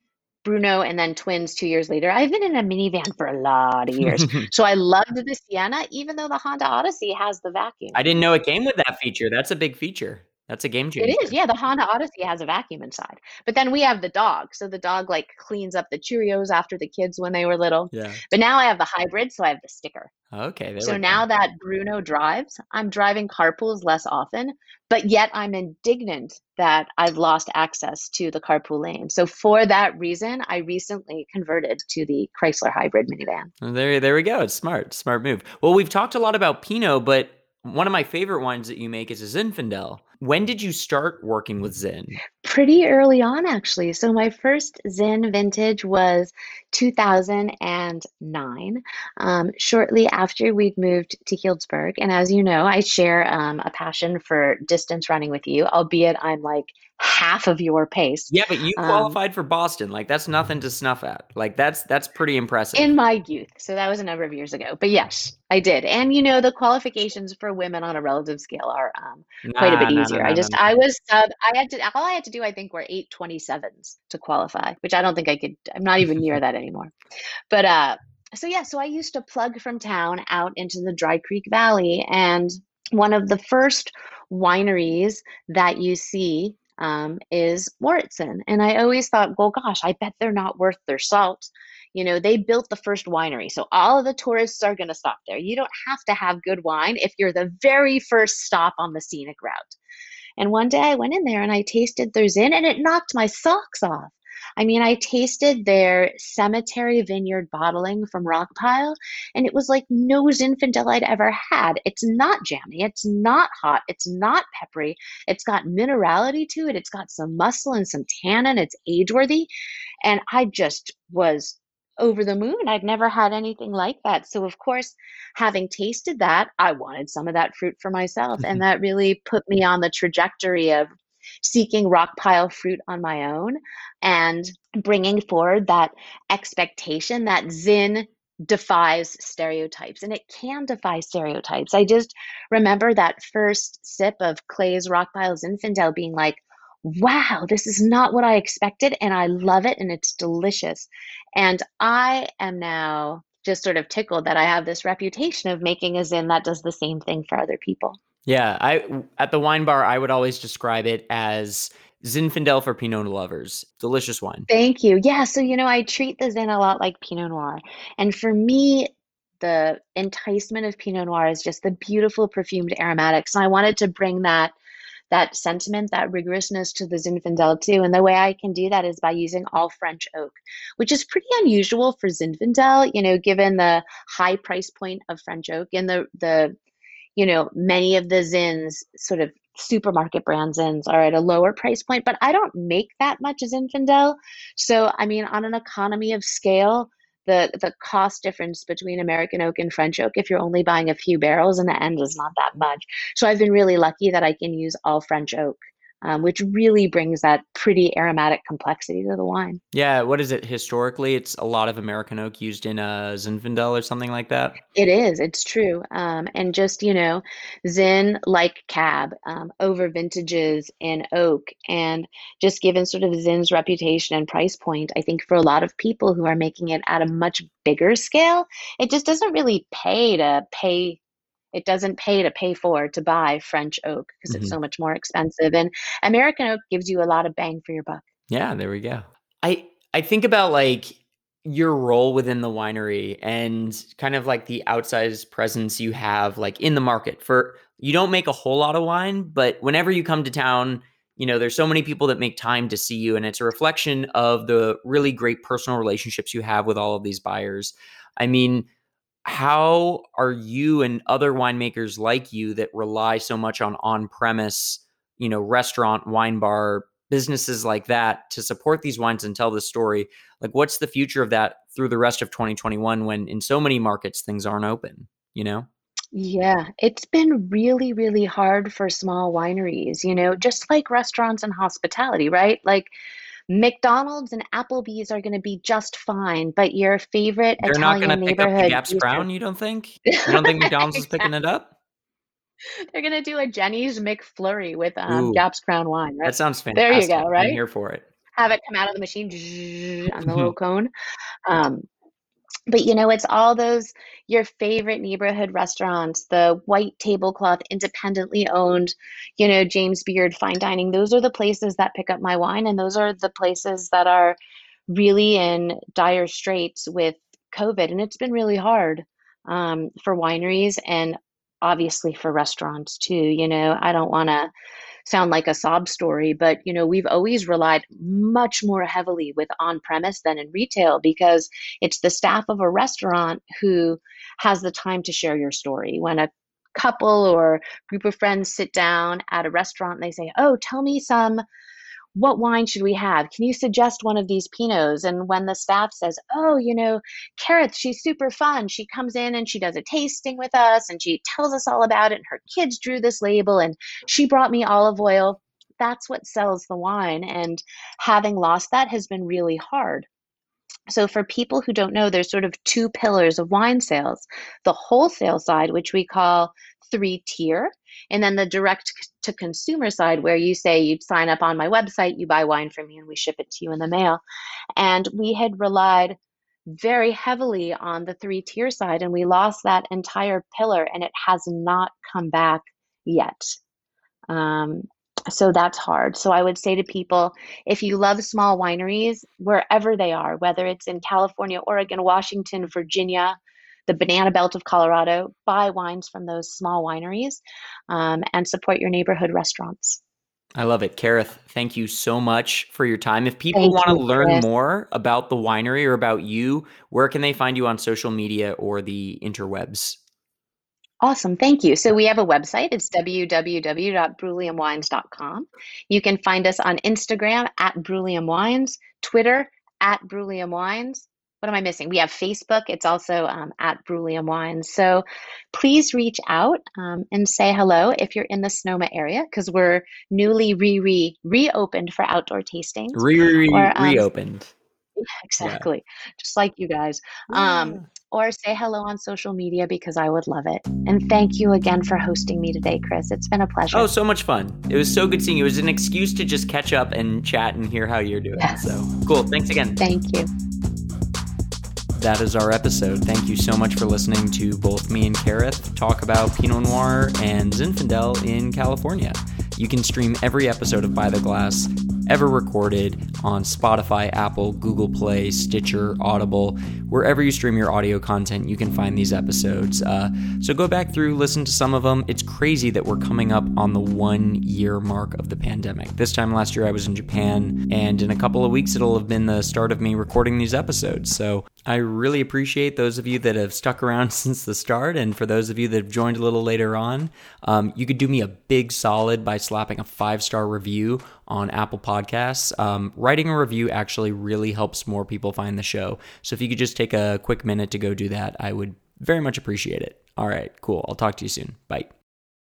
Speaker 2: Bruno and then twins two years later, I've been in a minivan for a lot of years. so I loved the Sienna, even though the Honda Odyssey has the vacuum.
Speaker 1: I didn't know it came with that feature. That's a big feature. That's a game changer.
Speaker 2: It is, yeah. The Honda Odyssey has a vacuum inside, but then we have the dog. So the dog like cleans up the Cheerios after the kids when they were little.
Speaker 1: Yeah.
Speaker 2: But now I have the hybrid, so I have the sticker.
Speaker 1: Okay.
Speaker 2: So now go. that Bruno drives, I'm driving carpools less often, but yet I'm indignant that I've lost access to the carpool lane. So for that reason, I recently converted to the Chrysler hybrid minivan.
Speaker 1: Well, there, there we go. It's smart, smart move. Well, we've talked a lot about Pinot, but one of my favorite wines that you make is a Zinfandel. When did you start working with Zin?
Speaker 2: Pretty early on, actually. So my first Zin vintage was 2009, um, shortly after we'd moved to Healdsburg. And as you know, I share um, a passion for distance running with you, albeit I'm like half of your pace.
Speaker 1: Yeah, but you um, qualified um, for Boston. Like that's nothing to snuff at. Like that's that's pretty impressive.
Speaker 2: In my youth. So that was a number of years ago. But yes, I did. And you know, the qualifications for women on a relative scale are um, nah, quite a bit easier. Nah, nah, I just I was sub I had to all I had to do I think were 827s to qualify, which I don't think I could I'm not even near that anymore. But uh so yeah, so I used to plug from town out into the Dry Creek Valley and one of the first wineries that you see um, is Mauritson. And I always thought, well, gosh, I bet they're not worth their salt. You know, they built the first winery. So all of the tourists are going to stop there. You don't have to have good wine if you're the very first stop on the scenic route. And one day I went in there and I tasted their Zin and it knocked my socks off. I mean, I tasted their cemetery vineyard bottling from Rockpile, and it was like no Zinfandel I'd ever had. It's not jammy, it's not hot, it's not peppery. It's got minerality to it, it's got some muscle and some tannin, it's age worthy. And I just was over the moon. I'd never had anything like that. So, of course, having tasted that, I wanted some of that fruit for myself. And mm-hmm. that really put me on the trajectory of seeking rock pile fruit on my own and bringing forward that expectation that Zin defies stereotypes and it can defy stereotypes. I just remember that first sip of Clay's Rock Pile Zinfandel being like, wow, this is not what I expected, and I love it, and it's delicious. And I am now just sort of tickled that I have this reputation of making a Zin that does the same thing for other people.
Speaker 1: Yeah, I at the wine bar, I would always describe it as Zinfandel for Pinot lovers. Delicious wine.
Speaker 2: Thank you. Yeah, so you know, I treat the Zin a lot like Pinot Noir, and for me, the enticement of Pinot Noir is just the beautiful perfumed aromatics. And I wanted to bring that that sentiment, that rigorousness to the Zinfandel too. And the way I can do that is by using all French oak, which is pretty unusual for Zinfandel, you know, given the high price point of French oak and the the you know, many of the Zins sort of supermarket brand Zins are at a lower price point, but I don't make that much as Zinfandel. So, I mean, on an economy of scale, the the cost difference between American oak and French oak, if you're only buying a few barrels in the end, is not that much. So I've been really lucky that I can use all French oak um, which really brings that pretty aromatic complexity to the wine.
Speaker 1: Yeah, what is it historically? It's a lot of American oak used in a Zinfandel or something like that.
Speaker 2: It is. It's true. Um, and just you know, Zin like Cab um, over vintages in oak, and just given sort of Zin's reputation and price point, I think for a lot of people who are making it at a much bigger scale, it just doesn't really pay to pay it doesn't pay to pay for to buy French oak because mm-hmm. it's so much more expensive. And American oak gives you a lot of bang for your buck.
Speaker 1: Yeah, there we go. I I think about like your role within the winery and kind of like the outsized presence you have like in the market for you don't make a whole lot of wine, but whenever you come to town, you know, there's so many people that make time to see you and it's a reflection of the really great personal relationships you have with all of these buyers. I mean, how are you and other winemakers like you that rely so much on on-premise you know restaurant wine bar businesses like that to support these wines and tell the story like what's the future of that through the rest of 2021 when in so many markets things aren't open you know
Speaker 2: yeah, it's been really, really hard for small wineries, you know, just like restaurants and hospitality, right? Like McDonald's and Applebee's are going to be just fine, but your favorite
Speaker 1: They're
Speaker 2: Italian
Speaker 1: not going to pick up the Gaps Crown, you don't think? You don't think McDonald's is picking it up?
Speaker 2: They're going to do a Jeni's McFlurry with um, Gaps Crown wine, right?
Speaker 1: That sounds fantastic.
Speaker 2: There you go, right?
Speaker 1: I'm here for it.
Speaker 2: Have it come out of the machine on the little cone. Um, but you know it's all those your favorite neighborhood restaurants the white tablecloth independently owned you know james beard fine dining those are the places that pick up my wine and those are the places that are really in dire straits with covid and it's been really hard um, for wineries and obviously for restaurants too you know i don't want to sound like a sob story, but you know, we've always relied much more heavily with on-premise than in retail because it's the staff of a restaurant who has the time to share your story. When a couple or group of friends sit down at a restaurant and they say, "Oh, tell me some what wine should we have? Can you suggest one of these Pinots? And when the staff says, oh, you know, Kerith, she's super fun. She comes in and she does a tasting with us and she tells us all about it. And her kids drew this label and she brought me olive oil. That's what sells the wine. And having lost that has been really hard. So, for people who don't know, there's sort of two pillars of wine sales the wholesale side, which we call three tier, and then the direct to consumer side, where you say you sign up on my website, you buy wine from me, and we ship it to you in the mail. And we had relied very heavily on the three tier side, and we lost that entire pillar, and it has not come back yet. Um, so that's hard. So I would say to people if you love small wineries, wherever they are, whether it's in California, Oregon, Washington, Virginia, the banana belt of Colorado, buy wines from those small wineries um, and support your neighborhood restaurants.
Speaker 1: I love it. Kerith, thank you so much for your time. If people want to learn Chris. more about the winery or about you, where can they find you on social media or the interwebs?
Speaker 2: Awesome. Thank you. So we have a website. It's www.bruliamwines.com. You can find us on Instagram at Bruliam Wines, Twitter at Bruliam Wines, what am I missing? We have Facebook. It's also um, at Bruliam Wines. So please reach out um, and say hello if you're in the Sonoma area because we're newly re re reopened for outdoor tastings.
Speaker 1: Re re um, reopened.
Speaker 2: Exactly, yeah. just like you guys. Um, yeah. Or say hello on social media because I would love it. And thank you again for hosting me today, Chris. It's been a pleasure.
Speaker 1: Oh, so much fun. It was so good seeing you. It was an excuse to just catch up and chat and hear how you're doing. Yes. So cool. Thanks again.
Speaker 2: Thank you
Speaker 1: that is our episode. Thank you so much for listening to both me and Kerith talk about Pinot Noir and Zinfandel in California. You can stream every episode of By the Glass ever recorded on Spotify, Apple, Google Play, Stitcher, Audible, wherever you stream your audio content, you can find these episodes. Uh, so go back through, listen to some of them. It's crazy that we're coming up on the one year mark of the pandemic. This time last year, I was in Japan, and in a couple of weeks, it'll have been the start of me recording these episodes. So I really appreciate those of you that have stuck around since the start, and for those of you that have joined a little later on, um, you could do me a big solid by slapping a five star review on Apple Podcasts. Um, writing a review actually really helps more people find the show. So if you could just take a quick minute to go do that, I would very much appreciate it. All right, cool. I'll talk to you soon. Bye.